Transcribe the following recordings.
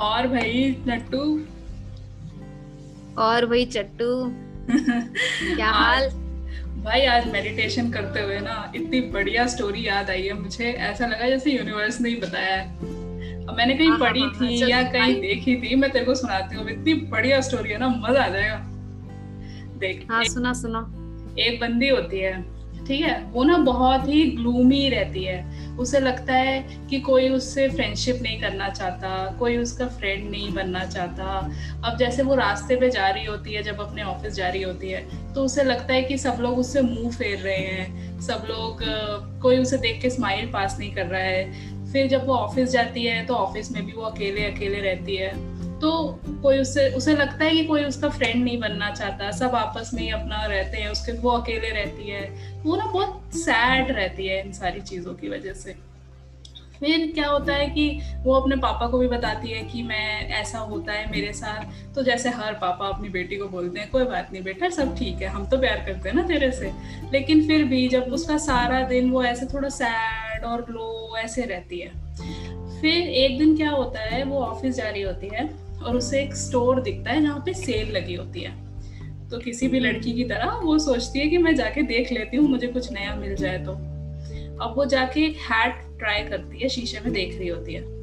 और भाई नट्टू और भाई चट्टू। क्या हाल? भाई आज मेडिटेशन करते हुए ना इतनी बढ़िया स्टोरी याद आई है मुझे। ऐसा लगा जैसे यूनिवर्स ने ही बताया है। मैंने कहीं हाँ, पढ़ी हाँ, हाँ, थी या कहीं देखी थी मैं तेरे को सुनाती हूँ। इतनी बढ़िया स्टोरी है ना मज़ा आ जाएगा। देख हाँ सुना सुना। एक बंदी होती है। ठीक है? वो ना बहुत ही ग्लूमी रहती है। उसे लगता है कि कोई उससे फ्रेंडशिप नहीं करना चाहता, कोई उसका फ्रेंड नहीं बनना चाहता। अब जैसे वो रास्ते पे जा रही होती है, जब अपने ऑफ़िस जा रही होती है तो उसे लगता है कि सब लोग उससे मुँह फेर रहे हैं। सब लोग कोई उसे देख के स्माइल पास नहीं कर रहा है। फिर जब वो ऑफ़िस जाती है तो ऑफ़िस में भी वो अकेले अकेले रहती है। तो कोई उससे उसे लगता है कि कोई उसका फ्रेंड नहीं बनना चाहता। सब आपस में ही अपना रहते हैं, उसके, वो अकेले रहती है। वो ना बहुत सैड रहती है इन सारी चीज़ों की वजह से। फिर क्या होता है कि वो अपने पापा को भी बताती है कि मैं, ऐसा होता है मेरे साथ। तो जैसे हर पापा अपनी बेटी को बोलते हैं, कोई बात नहीं बेटा, सब ठीक है, हम तो प्यार करते हैं ना तेरे से। लेकिन फिर भी जब उसका सारा दिन वो ऐसे थोड़ा सैड और लो ऐसे रहती है, फिर एक दिन क्या होता है, वो ऑफ़िस जा रही होती है। और उसे एक स्टोर दिखता है जहाँ पे सेल लगी होती है। तो किसी भी लड़की की तरह वो सोचती है कि मैं जाके देख लेती हूँ, मुझे कुछ नया मिल जाए तो। अब वो जाके एक हैट ट्राई करती है, शीशे में देख रही होती है।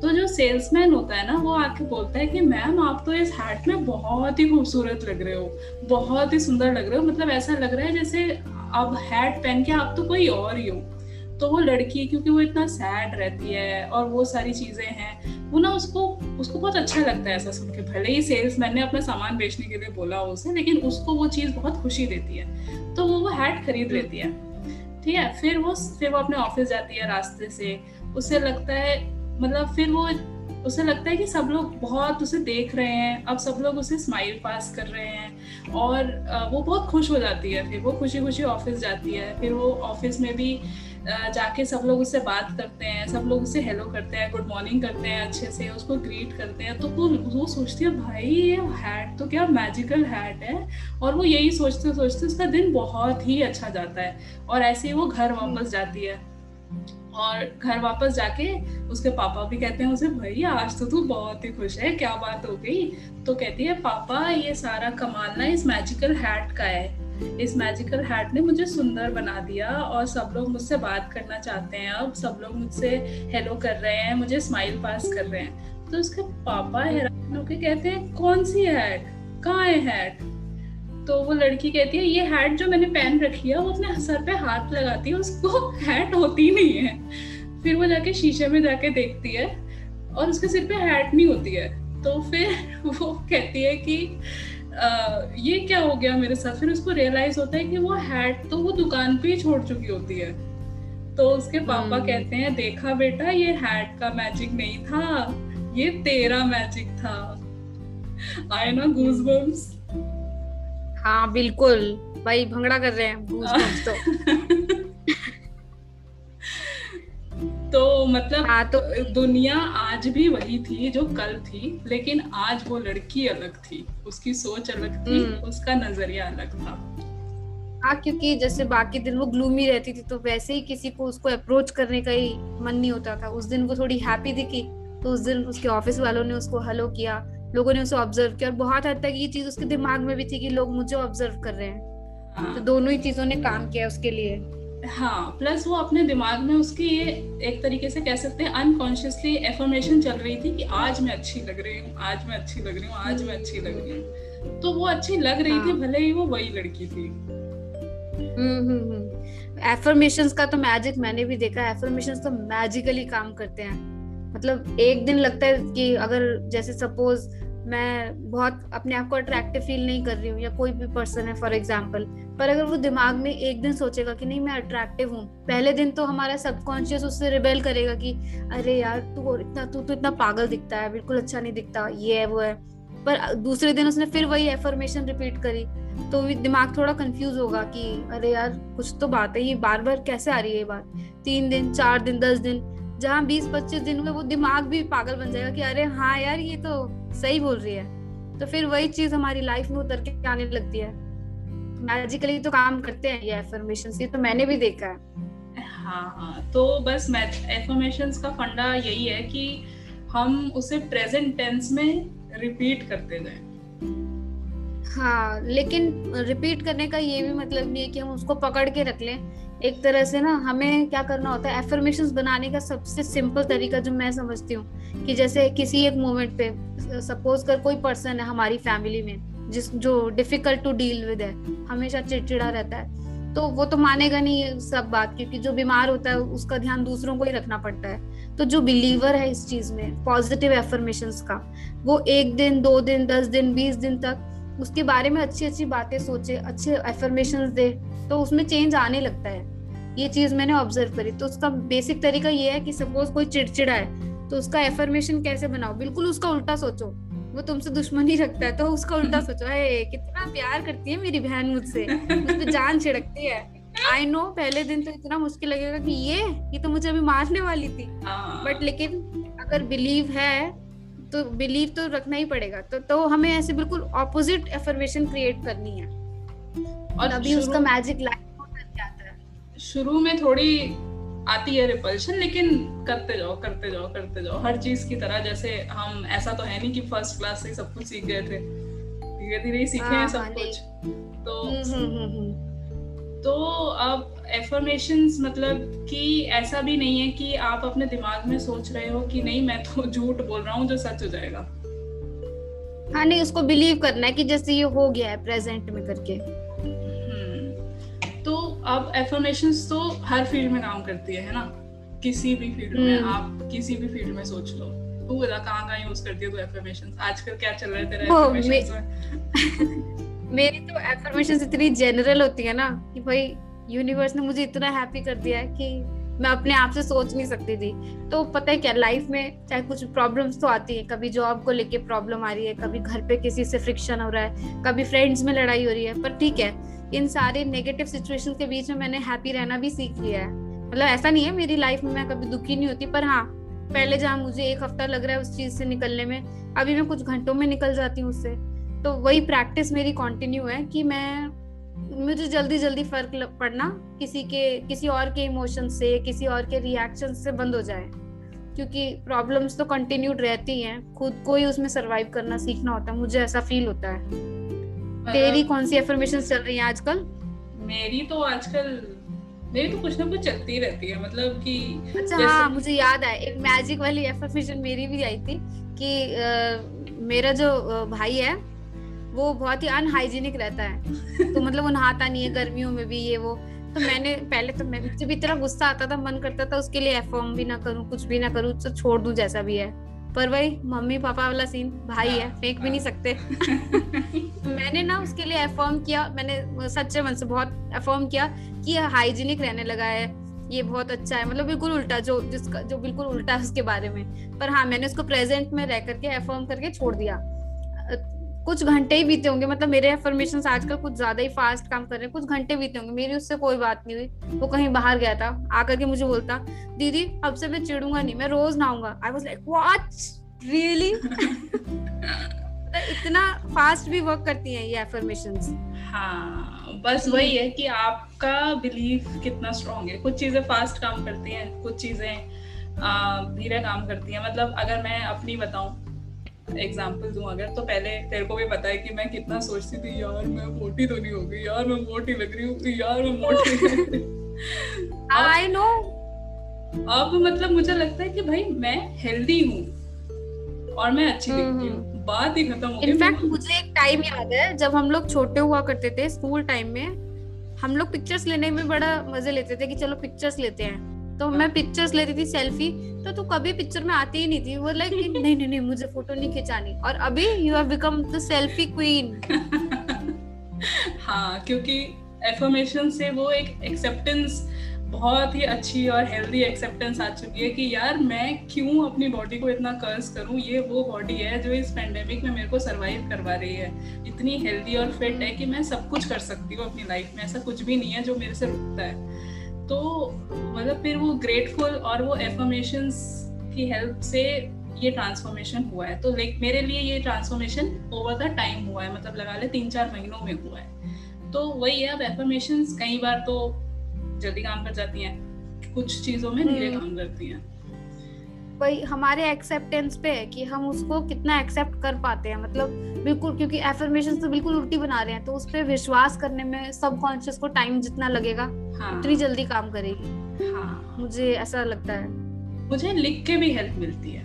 तो जो सेल्समैन होता है ना, वो आके बोलता है कि, मैम, आप तो इस हैट में बहुत ही खूबसूरत लग रहे हो, बहुत ही सुंदर लग रहे हो। मतलब ऐसा लग रहा है जैसे अब हैट पहन के आप तो कोई और ही हो। तो वो लड़की, क्योंकि वो इतना सैड रहती है और वो सारी चीज़ें हैं वो ना उसको उसको बहुत अच्छा लगता है ऐसा सुन के भले ही सेल्समैन ने अपना सामान बेचने के लिए बोला हो उसे लेकिन उसको वो चीज़ बहुत खुशी देती है। तो वो वो हैट खरीद लेती है। ठीक है? फिर वो फिर वो अपने ऑफ़िस जाती है रास्ते से। उसे लगता है मतलब फिर वो उसे लगता है कि सब लोग बहुत उसे देख रहे हैं। अब सब लोग उसे स्माइल पास कर रहे हैं। और वो बहुत खुश हो जाती है। फिर वो खुशी खुशी ऑफ़िस जाती है। फिर वो ऑफ़िस में भी जाके सब लोग उससे बात करते हैं, सब लोग उससे हेलो करते हैं गुड मॉर्निंग करते हैं अच्छे से, उसको ग्रीट करते हैं। तो वो वो सोचती है, भाई, ये हैट तो क्या मैजिकल हैट है? और वो यही सोचते सोचते उसका दिन बहुत ही अच्छा जाता है। और ऐसे ही वो घर वापस जाती है। और घर वापस जाके उसके पापा भी कहते हैं उसे, भाई, आज तो तू बहुत ही खुश है, क्या बात हो गई? तो कहती है, पापा, ये सारा कमाल ना इस मैजिकल हैट का है। इस मैजिकल हैट ने मुझे सुंदर बना दिया और सब लोग मुझसे बात करना चाहते हैं अब। सब लोग मुझसे हेलो कर रहे हैं, मुझे स्माइल पास कर रहे हैं। तो उसके पापा हैरान होके कहते हैं, कौन सी हैट कहाँ है हैट तो वो लड़की कहती है, ये हैट जो मैंने पहन रखी है, वो अपने सर पे हाथ लगाती है, उसको हैट होती नहीं है। फिर वो जाके शीशे में जाके देखती है और उसके सिर पे हैट नहीं होती है। तो फिर वो कहती है कि ये क्या हो गया मेरे साथ? फिर उसको रियलाइज़ होता है कि वो हैट तो वो दुकान पे ही छोड़ चुकी होती है। तो उसके पापा हम्म। कहते हैं देखा बेटा ये हैट का मैजिक नहीं था ये तेरा मैजिक था। आए ना गूज बम्स हाँ बिल्कुल। भाई भंगड़ा कर रहे हैं गूज बम्स तो। तो मतलब हाँ तो दुनिया आज भी वही थी जो कल थी लेकिन आज वो लड़की अलग थी। उसकी सोच अलग थी हम्म। उसका नज़रिया अलग था। हाँ क्योंकि जैसे बाकी दिन वो ग्लूमी रहती थी तो वैसे ही किसी को उसको अप्रोच करने का ही मन नहीं होता था। उस दिन वो थोड़ी हैप्पी दिखी तो उस दिन उसके ऑफ़िस वालों ने उसको हेलो किया लोगों ने उसे ऑब्ज़र्व किया और बहुत हद तक ये चीज़ उसके दिमाग में भी थी कि लोग मुझे ऑब्ज़र्व कर रहे हैं। हाँ। तो दोनों ही चीज़ों ने काम किया उसके लिए। हाँ प्लस वो अपने दिमाग में उसकी ये एक तरीके से कह सकते हैं अनकॉन्शियसली एफर्मेशन चल रही थी कि आज मैं अच्छी लग रही हूँ आज मैं अच्छी लग रही हूँ आज मैं अच्छी लग रही हूँ तो वो अच्छी लग रही हाँ. थी भले ही वो वही लड़की थी एफर्मेशंस हम्म, हम्म, हम्म। का तो मैजिक मैंने भी देखा एफर्मेशंस तो मैजिकली काम करते हैं मतलब एक दिन लगता है कि अगर जैसे सपोज़ मैं बहुत अपने आप को अट्रैक्टिव फील नहीं कर रही हूँ, या कोई भी पर्सन है फॉर एग्ज़ाम्पल पर अगर वो दिमाग में एक दिन सोचेगा कि नहीं, मैं अट्रैक्टिव हूँ, पहले दिन तो हमारा सबकॉन्शियस उससे रिबेल करेगा कि, अरे यार, तू इतना, तू तो इतना पागल दिखता है, बिल्कुल अच्छा नहीं दिखता, ये है, वो है. पर दूसरे दिन उसने फिर वही एफर्मेशन रिपीट करी तो दिमाग थोड़ा कंफ्यूज होगा कि, अरे यार, कुछ तो बात है, ये बार बार कैसे आ रही है ये बात? तीन दिन, चार दिन, दस दिन जहाँ बीस पच्चीस दिन में वो दिमाग भी पागल बन जाएगा कि अरे हाँ यार ये तो सही बोल रही है। तो फिर वही चीज़ हमारी लाइफ में उतर के आने लगती है। मैजिकली तो काम करते हैं ये एफर्मेशन ये तो मैंने भी देखा है। हाँ हाँ तो बस एफर्मेशन का फंडा यही है कि हम उसे प्रेजेंट टेंस में रिपीट करते जाए। हाँ लेकिन रिपीट करने का ये भी मतलब नहीं है कि हम उसको पकड़ के रख लें। एक तरह से ना हमें क्या करना होता है एफर्मेशन बनाने का सबसे सिंपल तरीका जो मैं समझती हूँ कि जैसे किसी एक मोमेंट पे सपोज़ कर कोई पर्सन है हमारी फैमिली में, जिस, जो डिफ़िकल्ट टू डील विद है, हमेशा चिड़चिड़ा रहता है तो वो तो मानेगा नहीं सब बात, क्योंकि जो बीमार होता है उसका ध्यान दूसरों को ही रखना पड़ता है। तो जो बिलीवर है इस चीज़ में पॉजिटिव एफर्मेशन का, वो एक दिन, दो दिन, दस दिन, बीस दिन तक उसके बारे में अच्छी अच्छी बातें सोचे अच्छे एफर्मेशन दे तो उसमें चेंज आने लगता है। ये चीज़ मैंने ऑब्ज़र्व करी। तो उसका बेसिक तरीका ये है कि सपोज़ कोई चिड़चिड़ा है तो उसका एफर्मेशन कैसे बनाओ? बिल्कुल उसका उल्टा सोचो। वो तुमसे दुश्मनी रखता है तो उसका उल्टा सोचो है कितना प्यार करती है मेरी बहन मुझसे। उस पर जान छिड़कती है। आई नो पहले दिन तो इतना मुश्किल लगेगा कि ये ये तो मुझे अभी मारने वाली थी। बट हाँ। लेकिन अगर बिलीव है तो बिलीव तो रखना ही पड़ेगा। तो तो हमें ऐसे बिल्कुल ऑपोजिट एफर्मेशन क्रिएट करनी है। और अभी उसका मैजिक लाइफ हो जाता है। शुरू में थोड़ी आती है रिपल्शन लेकिन करते जाओ करते जाओ करते जाओ। हर चीज़ की तरह जैसे हम ऐसा तो है नहीं कि फ़र्स्ट क्लास से सब कुछ सीख गए थे। धीरे धीरे ही सीखे हैं हाँ, सब हाँ, कुछ। तो हम्म, हम्म, हम्म, तो अब एफर्मेशन मतलब कि ऐसा भी नहीं है कि आप अपने दिमाग में सोच रहे हो कि नहीं मैं तो झूठ बोल रहा हूँ जो सच हो जाएगा। हाँ नहीं उसको बिलीव करना है कि जैसे ये हो गया है प्रेजेंट में करके। तो अब एफर्मेशन तो हर फ़ील्ड में काम करती है ना? किसी भी फ़ील्ड में हम्म। आप किसी भी फ़ील्ड में सोच लो। तू बता कहाँ कहाँ यूज़ करती है तू एफर्मेशन आजकल क्या चल रहा है तेरा में मेरी तो एफर्मेशन इतनी जनरल होती है ना कि भाई यूनिवर्स ने मुझे इतना हैप्पी कर दिया है कि मैं अपने आप से सोच नहीं सकती थी। तो पता है क्या लाइफ में चाहे कुछ प्रॉब्लम्स तो आती है। कभी जॉब को लेके प्रॉब्लम आ रही है, कभी घर पे किसी से फ्रिक्शन हो रहा है, कभी फ्रेंड्स में लड़ाई हो रही है। पर ठीक है, इन सारे नेगेटिव सिचुएशन के बीच में मैंने हैप्पी रहना भी सीख लिया है। मतलब ऐसा नहीं है मेरी लाइफ में मैं कभी दुखी नहीं होती, पर हाँ पहले जहाँ मुझे एक हफ़्ता लग रहा है उस चीज़ से निकलने में, अभी मैं कुछ घंटों में निकल जाती हूँ उससे। तो वही प्रैक्टिस मेरी कंटिन्यू है कि मैं मुझे जल्दी जल्दी फ़र्क पड़ना किसी के किसी और के इमोशन से किसी और के रिएक्शन से बंद हो जाए। क्योंकि प्रॉब्लम्स तो कंटिन्यूड रहती हैं। खुद को ही उसमें सरवाइव करना सीखना होता है। मुझे ऐसा फील होता है। तेरी कौन सी एफर्मेशन चल रही है आजकल? मेरी तो आजकल मेरी तो कुछ ना कुछ चलती रहती है। मतलब कि अच्छा हाँ मुझे याद है एक मैजिक वाली एफर्मेशन मेरी भी आई थी कि आ, मेरा जो भाई है वो बहुत ही अनहाइजीनिक रहता है। तो मतलब वो नहाता नहीं है गर्मियों में भी ये वो। तो मैंने पहले तो मैं मुझे भी इतना गुस्सा आता था मन करता था उसके लिए एफर्म भी ना करूँ कुछ भी ना करूँ तो छोड़ दूँ जैसा भी है। पर वही मम्मी पापा वाला सीन भाई है फेंक भी नहीं सकते। मैंने ना उसके लिए अफर्म किया मैंने सच्चे मन से बहुत अफर्म किया कि हाइजीनिक रहने लगा है ये बहुत अच्छा है मतलब बिल्कुल उल्टा जो जिसका जो बिल्कुल उल्टा है उसके बारे में। पर हाँ मैंने उसको प्रेजेंट में रह करके अफर्म करके छोड़ दिया। कुछ घंटे ही बीते होंगे मतलब मेरे एफर्मेशन आजकल कुछ ज़्यादा ही फास्ट काम कर रहे हैं कुछ घंटे बीते होंगे मेरी उससे कोई बात नहीं हुई वो कहीं बाहर गया था आकर के मुझे बोलता दीदी अब से मैं चिड़ूँगा नहीं मैं रोज नहाऊँगा। I was like what really इतना फास्ट भी वर्क करती हैं ये एफर्मेशन हाँ बस वही है कि आपका बिलीफ कितना स्ट्रॉन्ग है। कुछ चीज़ें फास्ट काम करती हैं कुछ चीज़ें धीरे काम करती हैं। मतलब अगर मैं अपनी बताऊँ एग्ज़ाम्पल दूँ अगर तो पहले तेरे को भी पता है कि मैं कितना सोचती थी यार मैं मोटी तो नहीं हो गई यार मैं मोटी लग रही हूँ यार मैं मोटी आई नो अब मतलब मुझे लगता है कि भाई मैं हेल्दी हूँ और मैं अच्छी दिखती हम्म, हूँ। हम्म। बात ही खत्म हो गई। इनफैक्ट मुझे एक टाइम याद है जब हम लोग छोटे हुआ करते थे स्कूल टाइम में हम लोग पिक्चर्स लेने में बड़ा मज़े लेते थे कि चलो पिक्चर्स लेते हैं। तो मैं पिक्चर्स लेती थी सेल्फी तो तू कभी पिक्चर में आती ही नहीं थी। वो लाइक नहीं नहीं नहीं मुझे फ़ोटो नहीं खिंचानी। और अभी you have become the selfie queen हाँ क्योंकि एफर्मेशन से वो एक एक्सेप्टेंस बहुत ही अच्छी और हेल्दी एक्सेप्टेंस आ चुकी है कि यार मैं क्यों अपनी बॉडी को इतना कर्ज करूँ? ये वो बॉडी है जो इस पेंडेमिक में मेरे को सरवाइव करवा रही है। इतनी हेल्दी और फिट है कि मैं सब कुछ कर सकती हूँ अपनी लाइफ में। ऐसा कुछ भी नहीं है जो मेरे से रुकता है। तो मतलब फिर वो ग्रेटफुल और वो एफर्मेशन की हेल्प से ये ट्रांसफॉर्मेशन हुआ है। तो लाइक मेरे लिए ये ट्रांसफॉर्मेशन ओवर द टाइम हुआ है मतलब लगा ले तीन चार महीनों में हुआ है। तो वही है अब एफर्मेशन कई बार तो जल्दी काम कर जाती हैं कुछ चीज़ों में धीरे हम्म। काम करती हैं। वही हमारे एक्सेप्टेंस पे है कि हम उसको कितना एक्सेप्ट कर पाते हैं मतलब बिल्कुल क्योंकि एफर्मेशन तो बिल्कुल उल्टी बना रहे हैं तो उस पर विश्वास करने में सबकॉन्शियस को टाइम जितना लगेगा हाँ. उतनी जल्दी काम करेगी। हाँ. मुझे ऐसा लगता है। मुझे लिख के भी हेल्प मिलती है।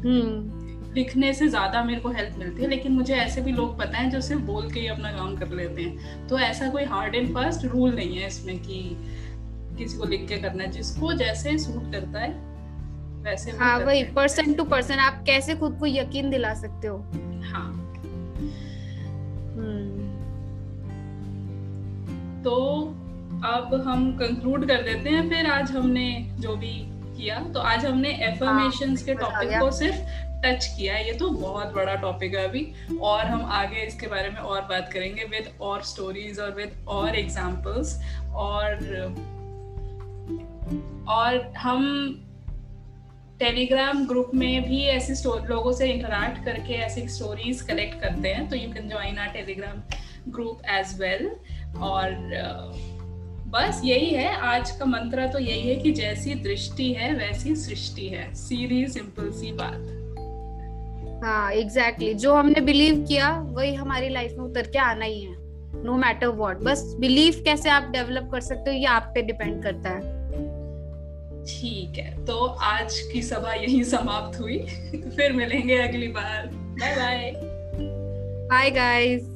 हम्म। लिखने से ज़्यादा मेरे को हेल्प मिलती है लेकिन मुझे ऐसे भी लोग पता है जो सिर्फ़ बोल के ही अपना काम कर लेते हैं। तो ऐसा कोई हार्ड एंड फास्ट रूल नहीं है इसमें कि किसी को लिख के करना है। जिसको जैसे सूट करता है वैसे हाँ वही पर्सन टू पर्सन आप कैसे खुद को यकीन दिला सकते हो? हाँ। हम्म। तो अब हम कंक्लूड कर देते हैं। फिर आज हमने जो भी किया तो आज हमने एफर्मेशन हाँ, के टॉपिक को सिर्फ़ टच किया ये तो बहुत बड़ा टॉपिक है अभी। और हम आगे इसके बारे में और बात करेंगे विद और स्टोरीज और विद और एग्जांपल्स और और हम टेलीग्राम ग्रुप में भी ऐसे लोगों से इंटरेक्ट करके ऐसी स्टोरीज कलेक्ट करते हैं। तो you can join our Telegram group as well और बस यही है आज का मंत्र तो यही है कि जैसी दृष्टि है वैसी सृष्टि है। सीधी सिंपल सी बात। हाँ एग्जैक्टली exactly. जो हमने बिलीव किया वही हमारी लाइफ में उतर के आना ही है। नो मैटर वॉट बस बिलीव कैसे आप डेवलप कर सकते हो ये आप पे डिपेंड करता है। ठीक है तो आज की सभा यही समाप्त हुई। फिर मिलेंगे अगली बार। Bye bye bye guys